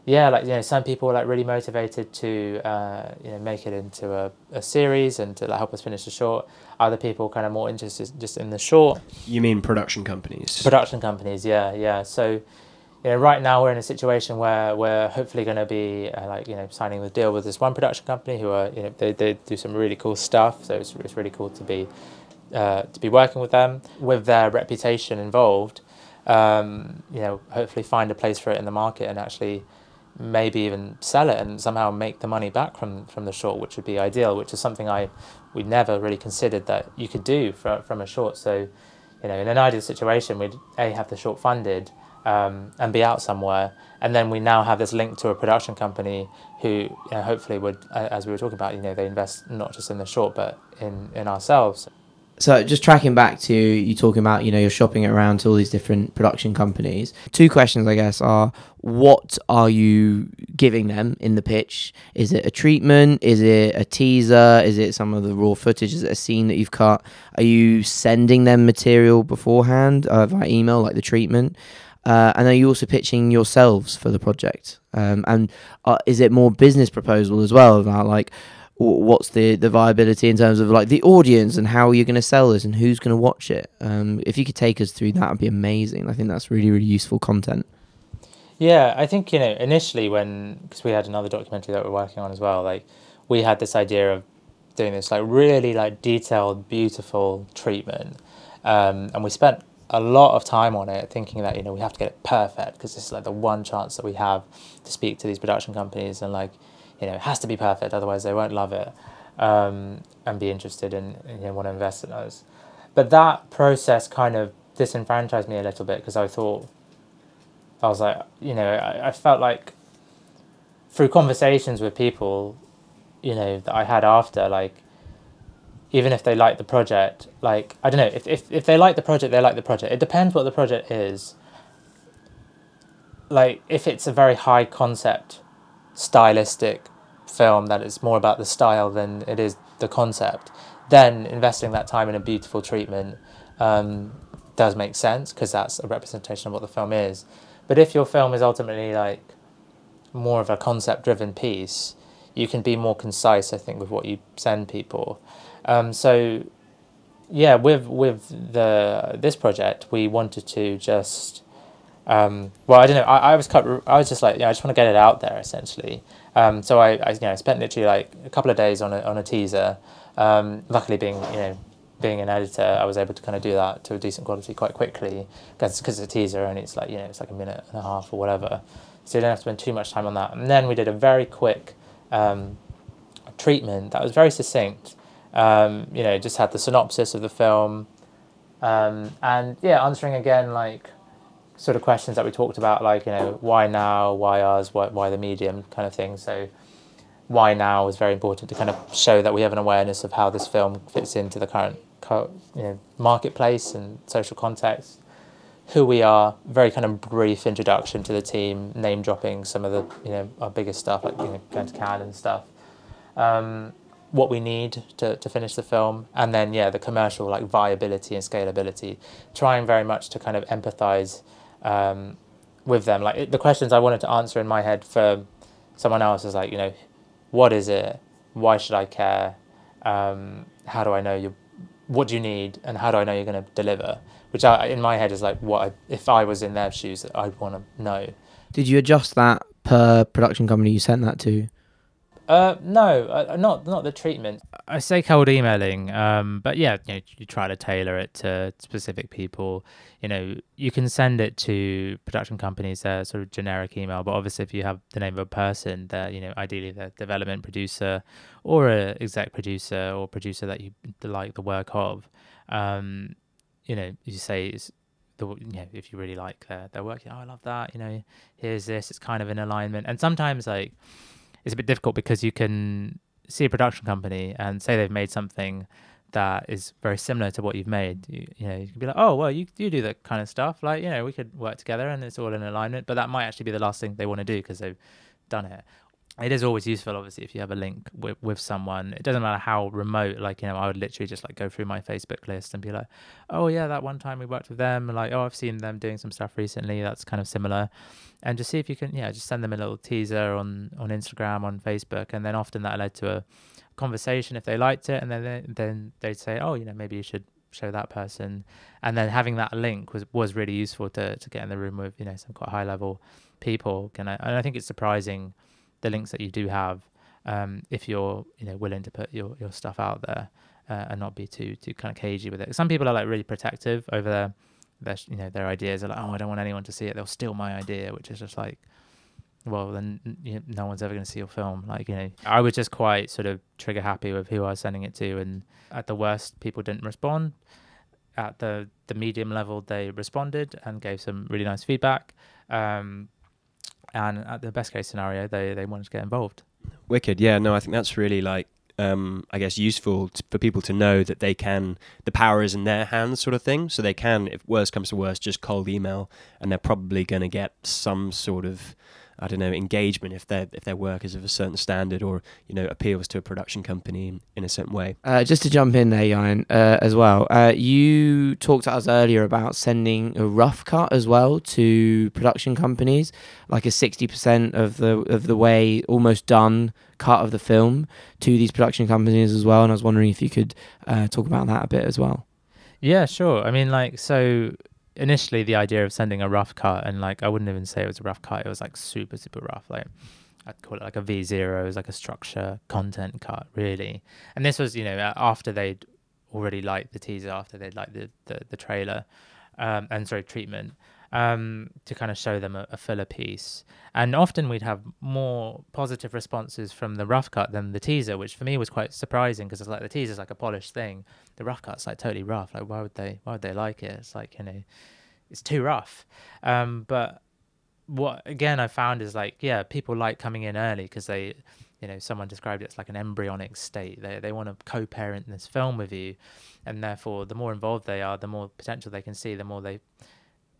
yeah, like you know, some people were like really motivated to uh, you know make it into a, a series and to like, help us finish the short. Other people kind of more interested just in the short. You mean production companies? Production companies, yeah, yeah. So, you know, right now we're in a situation where we're hopefully going to be uh, like you know signing the deal with this one production company who are you know they, they do some really cool stuff. So it's it's really cool to be uh, to be working with them with their reputation involved. Um, you know, hopefully find a place for it in the market and actually maybe even sell it and somehow make the money back from from the short, which would be ideal. Which is something I we never really considered that you could do for, from a short. So, you know, in an ideal situation, we'd a have the short funded um, and be out somewhere, and then we now have this link to a production company who you know, hopefully would, as we were talking about, you know, they invest not just in the short but in in ourselves so just tracking back to you talking about you know you're shopping around to all these different production companies two questions i guess are what are you giving them in the pitch? Is it a treatment? Is it a teaser? Is it some of the raw footage? Is it a scene that you've cut? Are you sending them material beforehand uh, via email like the treatment? Uh, and are you also pitching yourselves for the project? Um, and uh, is it more business proposal as well about like what's the the viability in terms of like the audience and how are you're going to sell this and who's going to watch it? Um, if you could take us through that would be amazing. I think that's really really useful content. Yeah i think you know initially when because we had another documentary that we're working on as well like we had this idea of doing this like really like detailed beautiful treatment. Um, and we spent a lot of time on it thinking that you know we have to get it perfect because this is like the one chance that we have to speak to these production companies and like you know, it has to be perfect, otherwise they won't love it um, and be interested in, you know, want to invest in us. But that process kind of disenfranchised me a little bit because I thought, I was like, you know, I, I felt like through conversations with people, you know, that I had after, like, even if they like the project, like, I don't know, if, if, if they like the project, they like the project. It depends what the project is. Like, if it's a very high concept, stylistic film that is more about the style than it is the concept, then investing that time in a beautiful treatment um, does make sense because that's a representation of what the film is. But if your film is ultimately like more of a concept driven piece, you can be more concise, I think, with what you send people. Um, so, yeah, with with the this project, we wanted to just um, well, I don't know. I, I was cut, I was just like, yeah, I just want to get it out there essentially. Um, so I, I, you know, I spent literally like a couple of days on a on a teaser. Um, luckily, being you know, being an editor, I was able to kind of do that to a decent quality quite quickly because it's a teaser and it's like you know it's like a minute and a half or whatever. So you don't have to spend too much time on that. And then we did a very quick um, treatment that was very succinct. Um, you know, just had the synopsis of the film, um, and yeah, answering again like sort of questions that we talked about, like you know why now, why us, why why the medium kind of thing. So why now was very important to kind of show that we have an awareness of how this film fits into the current you know marketplace and social context. Who we are, very kind of brief introduction to the team, name dropping some of the you know our biggest stuff like you know going to Cannes and stuff. Um, what we need to, to finish the film and then yeah the commercial like viability and scalability trying very much to kind of empathize um, with them. Like the questions I wanted to answer in my head for someone else is like, you know, what is it? Why should I care? Um, how do I know you? What do you need? And how do I know you're going to deliver? Which I, in my head is like, what I, if I was in their shoes, I'd want to know. Did you adjust that per production company you sent that to? Uh, no, uh, not not the treatment. I say cold emailing, um, but yeah, you, know, you try to tailor it to specific people. You know, you can send it to production companies, uh, sort of generic email, but obviously if you have the name of a person, that you know, ideally the development producer or a exec producer or producer that you like the work of, um, you know, you say the you know if you really like their their work, oh I love that, you know, here's this, it's kind of in alignment, and sometimes like it's a bit difficult because you can see a production company and say they've made something that is very similar to what you've made. You, you know, you can be like, oh, well, you you do that kind of stuff. Like, you know, we could work together and it's all in alignment. But that might actually be the last thing they want to do because they've done it it is always useful obviously if you have a link with, with someone. It doesn't matter how remote like you know i would literally just like go through my facebook list and be like oh yeah that one time we worked with them like oh i've seen them doing some stuff recently that's kind of similar. And just see if you can yeah just send them a little teaser on on instagram on facebook and then often that led to a conversation if they liked it and then they, then they'd say oh you know maybe you should show that person. And then having that link was was really useful to to get in the room with you know some quite high level people can I, and i think it's surprising the links that you do have um, if you're you know willing to put your, your stuff out there uh, and not be too too kind of cagey with it. Some people are like really protective over their their you know their ideas. Are like, oh, I don't want anyone to see it. They'll steal my idea, which is just like, well, then you know, no one's ever going to see your film. Like you know, I was just quite sort of trigger happy with who I was sending it to, and at the worst, people didn't respond. At the the medium level, they responded and gave some really nice feedback. Um, and at the best case scenario, they they wanted to get involved. Wicked, yeah. No, I think that's really like um, I guess useful for people to know that they can the power is in their hands, sort of thing. So they can, if worst comes to worst, just cold email, and they're probably going to get some sort of I don't know engagement if their if their work is of a certain standard or you know appeals to a production company in, in a certain way. Uh, just to jump in there, Jan, uh, as well. Uh, you talked to us earlier about sending a rough cut as well to production companies, like a sixty percent of the of the way almost done cut of the film to these production companies as well. And I was wondering if you could uh, talk about that a bit as well. Yeah, sure. I mean, like so initially the idea of sending a rough cut and like I wouldn't even say it was a rough cut. It was like super super rough. Like I'd call it like a V zero. It was like a structure content cut really. And this was you know after they'd already liked the teaser, after they'd liked the the, the trailer, um, and sorry treatment. Um, to kind of show them a, a fuller piece. And often we'd have more positive responses from the rough cut than the teaser, which for me was quite surprising because it's like the teaser's like a polished thing. The rough cut's like totally rough. Like why would they why would they like it? It's like, you know, it's too rough. Um, but what again I found is like, yeah, people like coming in early because they you know, someone described it as like an embryonic state. They they want to co-parent this film with you, and therefore, the more involved they are, the more potential they can see, the more they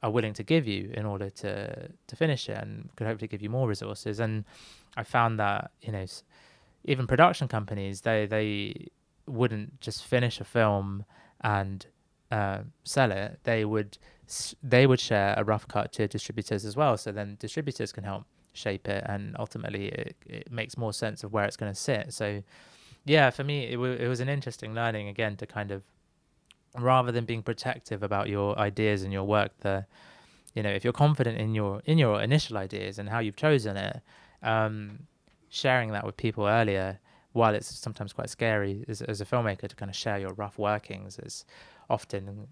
are willing to give you in order to to finish it and could hopefully give you more resources. And i found that you know even production companies they they wouldn't just finish a film and uh, sell it. They would they would share a rough cut to distributors as well. So then distributors can help shape it and ultimately it, it makes more sense of where it's going to sit. So yeah for me it, w- it was an interesting learning again to kind of rather than being protective about your ideas and your work the you know if you're confident in your in your initial ideas and how you've chosen it um, sharing that with people earlier while it's sometimes quite scary as, as a filmmaker to kind of share your rough workings is often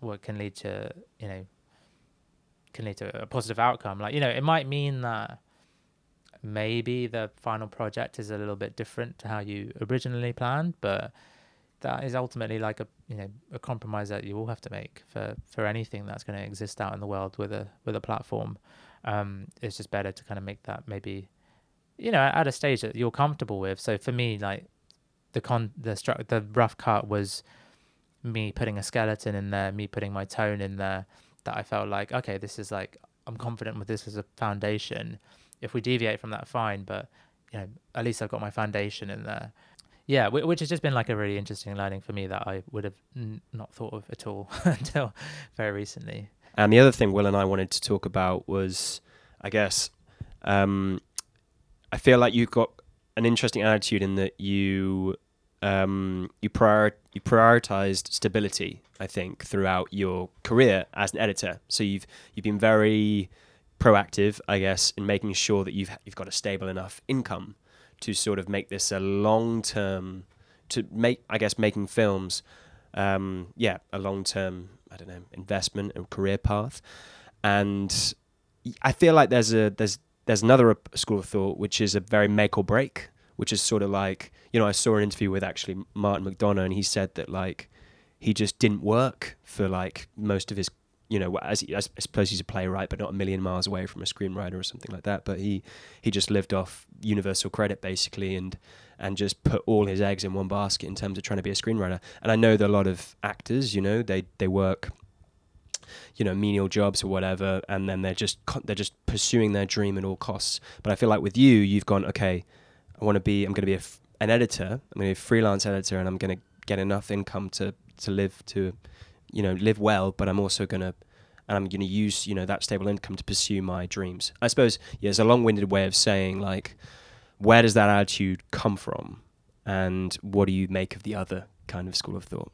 what can lead to you know can lead to a positive outcome. Like you know it might mean that maybe the final project is a little bit different to how you originally planned but that is ultimately like a you know a compromise that you all have to make for for anything that's going to exist out in the world with a with a platform. Um, it's just better to kind of make that maybe you know at a stage that you're comfortable with. So for me, like the con the stru- the rough cut was me putting a skeleton in there, me putting my tone in there. That I felt like okay, this is like I'm confident with this as a foundation. If we deviate from that, fine, but you know at least I've got my foundation in there yeah, which has just been like a really interesting learning for me that I would have n- not thought of at all until very recently. And the other thing Will and I wanted to talk about was, I guess, um, I feel like you've got an interesting attitude in that you um, you prior you prioritized stability. I think throughout your career as an editor, so you've you've been very proactive, I guess, in making sure that you've you've got a stable enough income to sort of make this a long term to make I guess making films um, yeah a long term I don't know investment and career path. And I feel like there's a there's there's another school of thought which is a very make or break which is sort of like you know I saw an interview with actually Martin McDonagh and he said that like he just didn't work for like most of his you know, as I suppose he's a playwright, but not a million miles away from a screenwriter or something like that. But he he just lived off universal credit basically, and and just put all his eggs in one basket in terms of trying to be a screenwriter. And I know that a lot of actors, you know, they they work, you know, menial jobs or whatever, and then they're just they're just pursuing their dream at all costs. But I feel like with you, you've gone okay. I want to be. I'm going to be an editor. I'm going to be a freelance editor, and I'm going to get enough income to to live to you know live well, but I'm also gonna and I'm gonna use you know that stable income to pursue my dreams. I suppose yeah, it's a long-winded way of saying like where does that attitude come from, and what do you make of the other kind of school of thought?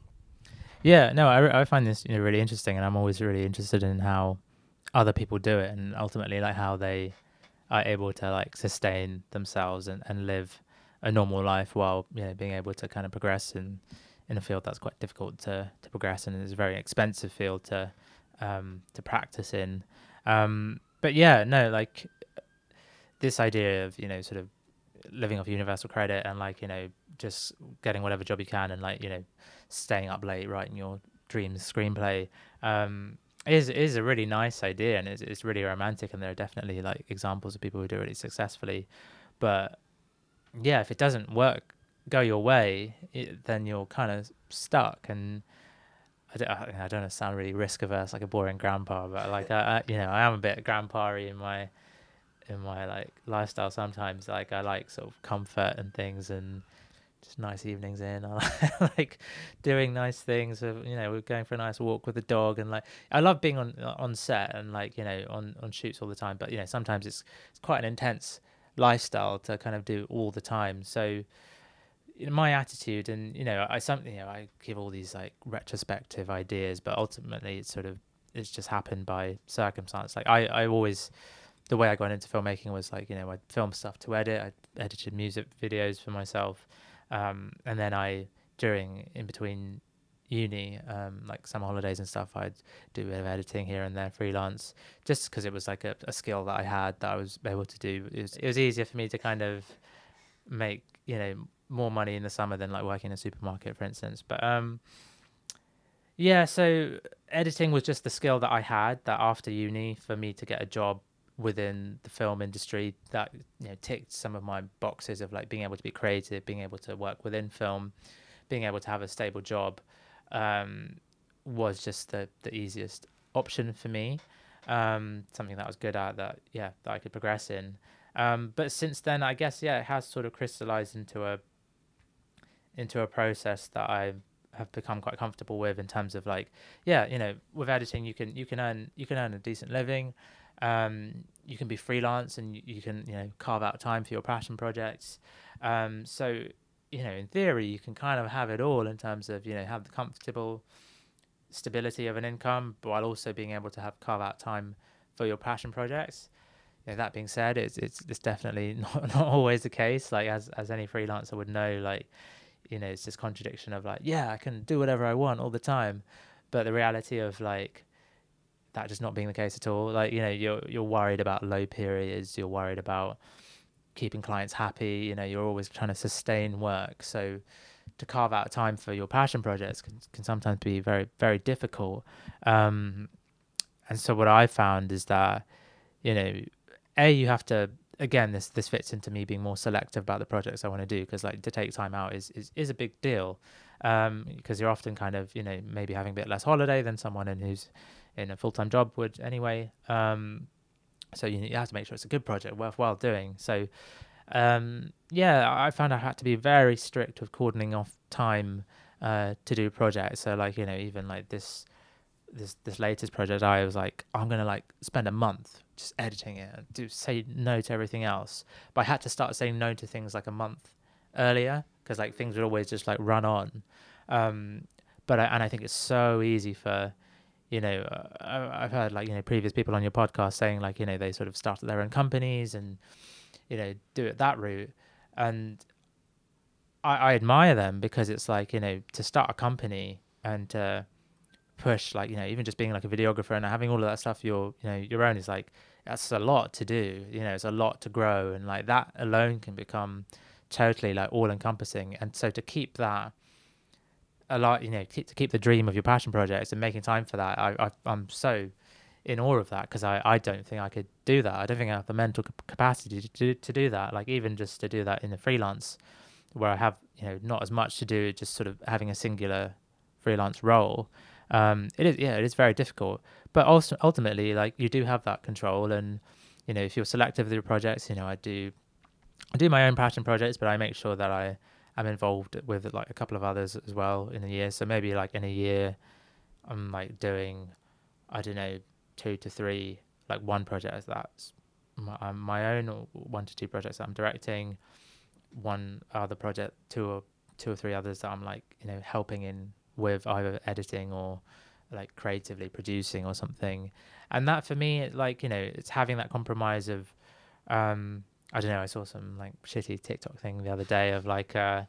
Yeah, no, I, I find this you know really interesting, and I'm always really interested in how other people do it, and ultimately like how they are able to like sustain themselves and, and live a normal life while you know being able to kind of progress and in a field that's quite difficult to, to progress and it's a very expensive field to um, to practice in. Um, but yeah, no, like this idea of you know sort of living off universal credit and like you know just getting whatever job you can and like you know staying up late writing your dreams screenplay um, is is a really nice idea and it's, it's really romantic and there are definitely like examples of people who do it really successfully but yeah if it doesn't work go your way, it, then you're kind of stuck. And I don't, I don't want to sound really risk averse, like a boring grandpa, but like I, I you know, I am a bit grandpa in my in my like lifestyle. Sometimes, like I like sort of comfort and things, and just nice evenings in. I like doing nice things. You know, we're going for a nice walk with the dog, and like I love being on on set and like you know on on shoots all the time. But you know, sometimes it's it's quite an intense lifestyle to kind of do all the time. So my attitude and you know i something you know i give all these like retrospective ideas but ultimately it's sort of it's just happened by circumstance. Like i i always the way i got into filmmaking was like you know i film stuff to edit i edited music videos for myself um, and then i during in between uni um, like summer holidays and stuff i'd do a bit of editing here and there freelance just because it was like a, a skill that i had that i was able to do. It was, it was easier for me to kind of make you know more money in the summer than like working in a supermarket, for instance. But um, yeah, so editing was just the skill that I had that after uni for me to get a job within the film industry that you know ticked some of my boxes of like being able to be creative, being able to work within film, being able to have a stable job um, was just the the easiest option for me. Um, something that I was good at that yeah that I could progress in. Um, but since then, I guess yeah, it has sort of crystallized into a into a process that I have become quite comfortable with in terms of like yeah you know with editing you can you can earn you can earn a decent living. Um, you can be freelance and you, you, can you know carve out time for your passion projects. Um, so you know in theory you can kind of have it all in terms of you know have the comfortable stability of an income while also being able to have carve out time for your passion projects. You know, that being said it's it's it's definitely not, not always the case. Like as as any freelancer would know like you know it's this contradiction of like yeah i can do whatever i want all the time but the reality of like that just not being the case at all. Like you know you're you're worried about low periods you're worried about keeping clients happy you know you're always trying to sustain work. So to carve out time for your passion projects can, can sometimes be very very difficult. Um, and so what i found is that you know a you have to again, this this fits into me being more selective about the projects I want to do because like to take time out is is, is a big deal because um, you're often kind of you know maybe having a bit less holiday than someone in who's in a full time job would anyway. Um, so you, you have to make sure it's a good project, worthwhile doing. So um, yeah, I found I had to be very strict with cordoning off time uh, to do projects. So like you know even like this this this latest project, I was like, I'm gonna like spend a month just editing it, and do say no to everything else. But I had to start saying no to things like a month earlier because like things would always just like run on. Um, but I, and I think it's so easy for you know uh, I- I've heard like you know previous people on your podcast saying like you know they sort of started their own companies and you know do it that route and I, I admire them because it's like you know to start a company and to push like you know even just being like a videographer and having all of that stuff your you know your own is like that's a lot to do you know it's a lot to grow and like that alone can become totally like all encompassing and so to keep that a lot you know keep, to keep the dream of your passion projects and making time for that I, I I'm so in awe of that because I, I don't think I could do that. I don't think I have the mental capacity to do, to do that like even just to do that in the freelance where I have you know not as much to do just sort of having a singular freelance role um it is yeah it is very difficult. But also ultimately like you do have that control and you know if you're selective with your projects you know I do I do my own passion projects but I make sure that I am involved with like a couple of others as well in a year. So maybe like in a year I'm like doing I don't know two to three like one project that's my, um, my own one to two projects that I'm directing one other project two or two or three others that I'm like you know helping in with either editing or like creatively producing or something. And that for me it, like you know it's having that compromise of um I don't know I saw some like shitty TikTok thing the other day of like uh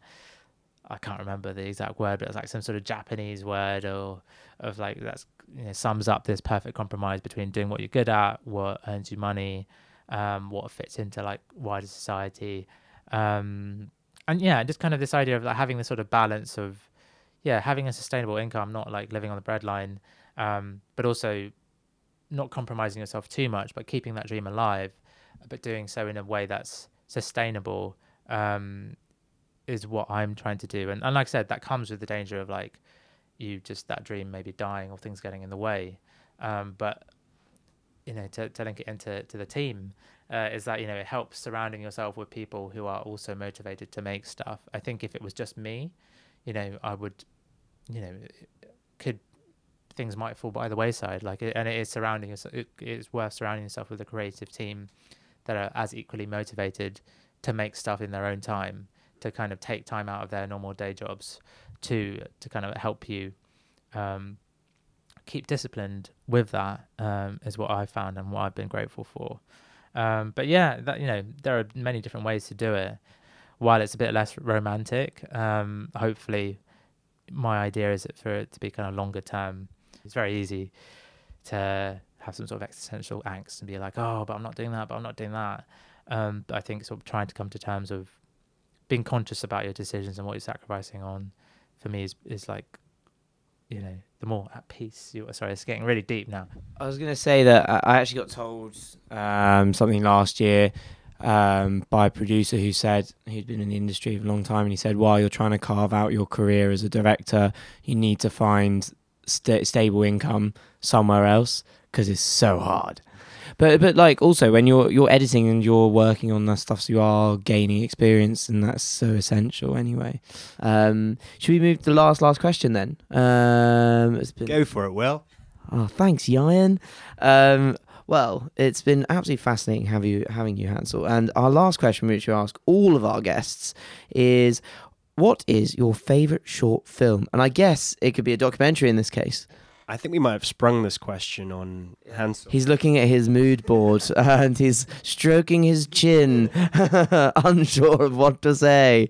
I can't remember the exact word but it's like some sort of Japanese word or of like that's you know sums up this perfect compromise between doing what you're good at what earns you money um what fits into like wider society. Um and yeah just kind of this idea of like having this sort of balance of yeah having a sustainable income not like living on the breadline um but also not compromising yourself too much but keeping that dream alive but doing so in a way that's sustainable um is what i'm trying to do. And, and like i said that comes with the danger of like you just that dream maybe dying or things getting in the way. Um but you know to, to link it into to the team uh, is that you know it helps surrounding yourself with people who are also motivated to make stuff. I think if it was just me you know i would you know could things might fall by the wayside like and it is surrounding us it is worth surrounding yourself with a creative team that are as equally motivated to make stuff in their own time to kind of take time out of their normal day jobs to to kind of help you um, keep disciplined with that um, is what I found and what I've been grateful for. Um, but yeah, that you know there are many different ways to do it. While it's a bit less romantic, um, hopefully, my idea is that for it to be kind of longer term. It's very easy to have some sort of existential angst and be like, oh, but I'm not doing that, but I'm not doing that. Um, but I think sort of trying to come to terms of being conscious about your decisions and what you're sacrificing on, for me is is like, you know, the more at peace you are. Sorry, it's getting really deep now. I was going to say that I I actually got told um, something last year um, by a producer who said he'd been in the industry for a long time, and he said, while you're trying to carve out your career as a director, you need to find sta stable income somewhere else because it's so hard. But but like also when you're you're editing and you're working on that stuff, so you are gaining experience, and that's so essential anyway. Um, should we move to the last last question then? Um, been, Go for it, Will. Oh, thanks, Ryan. Um, well, it's been absolutely fascinating have you having you, Hansel. And our last question, which we ask all of our guests, is what is your favourite short film? And I guess it could be a documentary in this case. I think we might have sprung this question on Hansel. He's looking at his mood board and he's stroking his chin, unsure of what to say.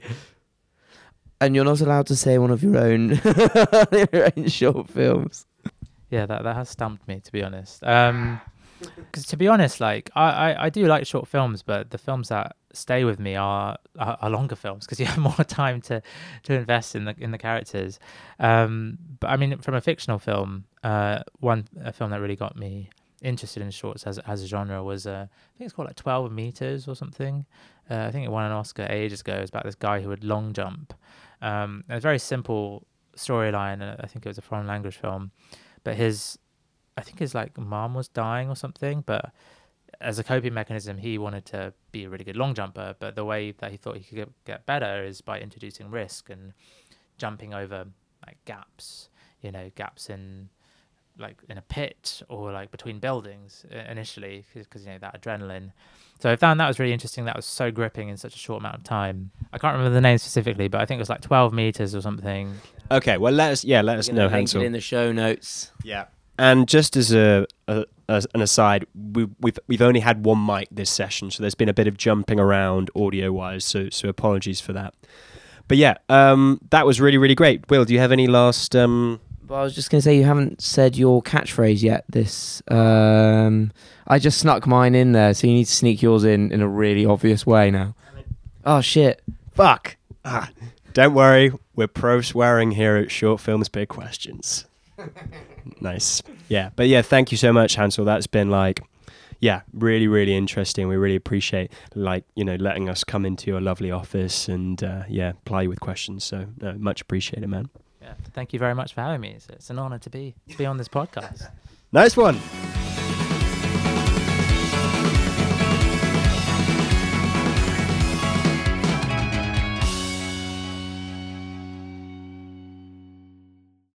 And you're not allowed to say one of your own, your own short films. Yeah, that that has stumped me to be honest. Um 'cause to be honest, like I, I, I do like short films, but the films that stay with me are are, are longer films because you have more time to to invest in the in the characters. Um, but I mean, from a fictional film, uh, one a film that really got me interested in shorts as as a genre was uh, I think it's called like Twelve Meters or something. Uh, I think it won an Oscar ages ago. It was about this guy who would long jump. Um, a very simple storyline. I think it was a foreign language film, but his I think his like mom was dying or something, but as a coping mechanism, he wanted to be a really good long jumper. But the way that he thought he could get, get better is by introducing risk and jumping over like gaps, you know, gaps in like in a pit or like between buildings uh, initially because you know that adrenaline. So I found that was really interesting. That was so gripping in such a short amount of time. I can't remember the name specifically, but I think it was like 12 meters or something. Okay, well let us yeah let us We're know link Hansel. it in the show notes. Yeah. And just as a, a as an aside, we, we've we've only had one mic this session, so there's been a bit of jumping around audio wise. So so apologies for that. But yeah, um, that was really really great. Will, do you have any last? Um, But I was just gonna say you haven't said your catchphrase yet. This um, I just snuck mine in there, so you need to sneak yours in in a really obvious way now. Oh shit! fuck. Ah, don't worry, we're pro swearing here at Short Films Big Questions. nice. Yeah, but yeah, thank you so much, Hansel. That's been like, yeah, really, really interesting. We really appreciate like you know letting us come into your lovely office and uh, yeah, ply you with questions. So no, much appreciated, man. Yeah, thank you very much for having me. It's, it's an honor to be to be on this podcast. Nice one.